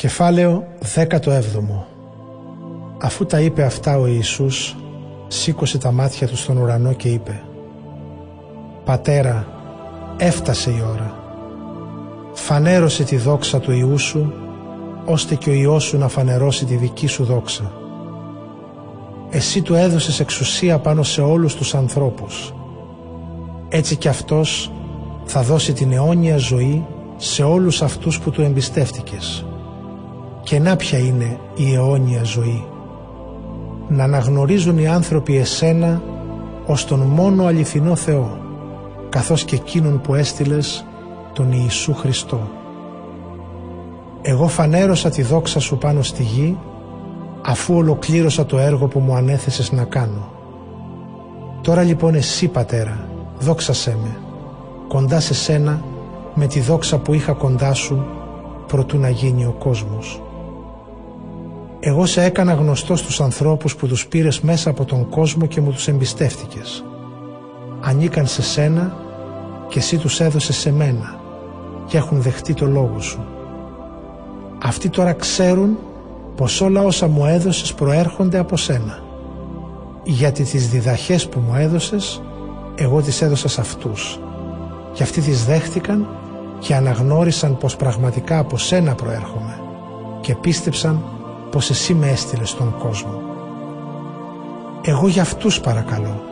Κεφάλαιο 17 Αφού τα είπε αυτά ο Ιησούς, σήκωσε τα μάτια του στον ουρανό και είπε «Πατέρα, έφτασε η ώρα. Φανέρωσε τη δόξα του Ιού σου, ώστε και ο Υιός σου να φανερώσει τη δική σου δόξα. Εσύ του έδωσες εξουσία πάνω σε όλους τους ανθρώπους. Έτσι κι Αυτός θα δώσει την αιώνια ζωή σε όλους αυτούς που του εμπιστεύτηκες. Και να ποια είναι η αιώνια ζωή. Να αναγνωρίζουν οι άνθρωποι εσένα ως τον μόνο αληθινό Θεό, καθώς και εκείνον που έστειλες τον Ιησού Χριστό. Εγώ φανέρωσα τη δόξα σου πάνω στη γη, αφού ολοκλήρωσα το έργο που μου ανέθεσες να κάνω. Τώρα λοιπόν εσύ πατέρα, δόξασέ με, κοντά σε σένα με τη δόξα που είχα κοντά σου προτού να γίνει ο κόσμος. Εγώ σε έκανα γνωστό στους ανθρώπους που τους πήρες μέσα από τον κόσμο και μου τους εμπιστεύτηκες. Ανήκαν σε σένα και εσύ τους έδωσες σε μένα και έχουν δεχτεί το λόγο σου. Αυτοί τώρα ξέρουν πως όλα όσα μου έδωσες προέρχονται από σένα. Γιατί τις διδαχές που μου έδωσες, εγώ τις έδωσα σε αυτούς. Και αυτοί τις δέχτηκαν και αναγνώρισαν πως πραγματικά από σένα προέρχομαι και πίστεψαν πως εσύ με έστειλες στον κόσμο. Εγώ για αυτούς παρακαλώ.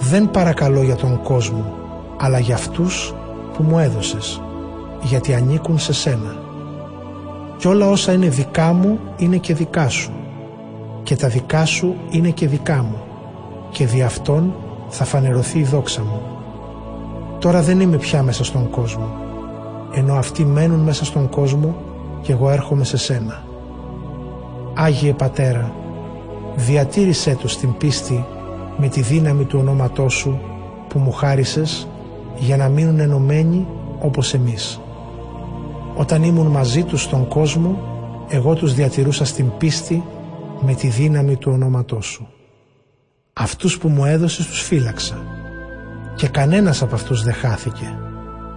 Δεν παρακαλώ για τον κόσμο, αλλά για αυτούς που μου έδωσες, γιατί ανήκουν σε σένα. Κι όλα όσα είναι δικά μου είναι και δικά σου, και τα δικά σου είναι και δικά μου, και δι' αυτόν θα φανερωθεί η δόξα μου. Τώρα δεν είμαι πια μέσα στον κόσμο, ενώ αυτοί μένουν μέσα στον κόσμο και εγώ έρχομαι σε σένα. Άγιε Πατέρα, διατήρησέ τους την πίστη με τη δύναμη του ονόματός Σου που μου χάρισες για να μείνουν ενωμένοι όπως εμείς. Όταν ήμουν μαζί τους στον κόσμο, εγώ τους διατηρούσα στην πίστη με τη δύναμη του ονόματός Σου. Αυτούς που μου έδωσες τους φύλαξα και κανένας από αυτούς δεν χάθηκε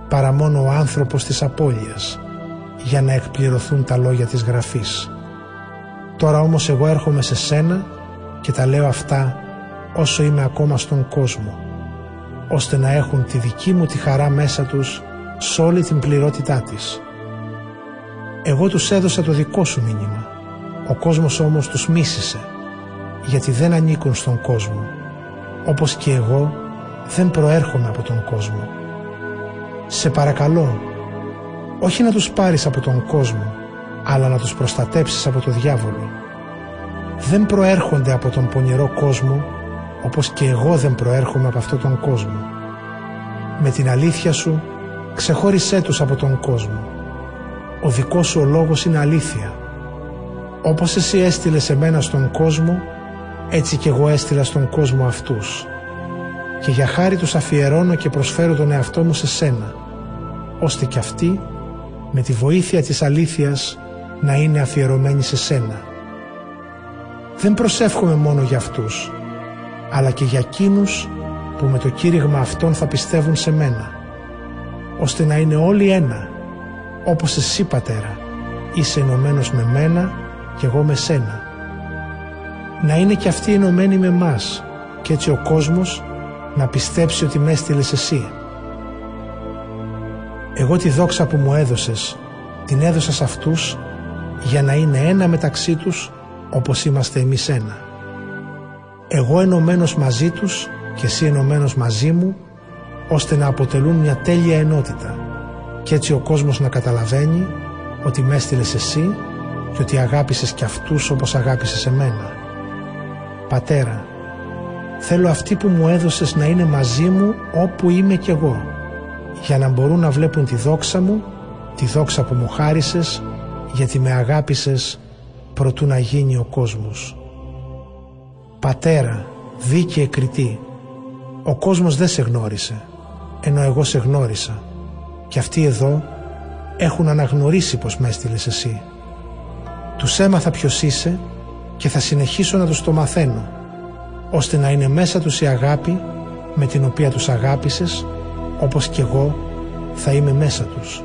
παρά μόνο ο άνθρωπος της απώλειας για να εκπληρωθούν τα λόγια της Γραφής. Τώρα όμως εγώ έρχομαι σε σένα και τα λέω αυτά όσο είμαι ακόμα στον κόσμο ώστε να έχουν τη δική μου τη χαρά μέσα τους σε όλη την πληρότητά της. Εγώ τους έδωσα το δικό σου μήνυμα. Ο κόσμος όμως τους μίσησε γιατί δεν ανήκουν στον κόσμο όπως και εγώ δεν προέρχομαι από τον κόσμο. Σε παρακαλώ όχι να τους πάρεις από τον κόσμο αλλά να τους προστατέψεις από το διάβολο. Δεν προέρχονται από τον πονηρό κόσμο όπως και εγώ δεν προέρχομαι από αυτόν τον κόσμο. Με την αλήθεια σου ξεχώρισέ τους από τον κόσμο. Ο δικός σου ο λόγος είναι αλήθεια. Όπως εσύ έστειλες εμένα στον κόσμο, έτσι και εγώ έστειλα στον κόσμο αυτούς. Και για χάρη τους αφιερώνω και προσφέρω τον εαυτό μου σε σένα, ώστε και αυτοί, με τη βοήθεια της αλήθειας, να είναι αφιερωμένοι σε σένα. Δεν προσεύχομαι μόνο για αυτούς, αλλά και για εκείνους που με το κήρυγμα αυτών θα πιστεύουν σε μένα, ώστε να είναι όλοι ένα, όπως εσύ πατέρα, είσαι ενωμένος με μένα και εγώ με σένα. Να είναι και αυτοί ενωμένοι με μας και έτσι ο κόσμος να πιστέψει ότι με έστειλες εσύ. Εγώ τη δόξα που μου έδωσες την έδωσα σε αυτούς για να είναι ένα μεταξύ τους όπως είμαστε εμείς ένα. Εγώ ενωμένος μαζί τους και εσύ ενωμένος μαζί μου ώστε να αποτελούν μια τέλεια ενότητα και έτσι ο κόσμος να καταλαβαίνει ότι με έστειλες εσύ και ότι αγάπησες και αυτούς όπως αγάπησες εμένα. Πατέρα, θέλω αυτοί που μου έδωσες να είναι μαζί μου όπου είμαι κι εγώ για να μπορούν να βλέπουν τη δόξα μου, τη δόξα που μου χάρισες γιατί με αγάπησες προτού να γίνει ο κόσμος. Πατέρα, δίκαιε κριτή, ο κόσμος δεν σε γνώρισε, ενώ εγώ σε γνώρισα και αυτοί εδώ έχουν αναγνωρίσει πως με έστειλες εσύ. Τους έμαθα ποιος είσαι και θα συνεχίσω να τους το μαθαίνω, ώστε να είναι μέσα τους η αγάπη με την οποία τους αγάπησες, όπως και εγώ θα είμαι μέσα τους.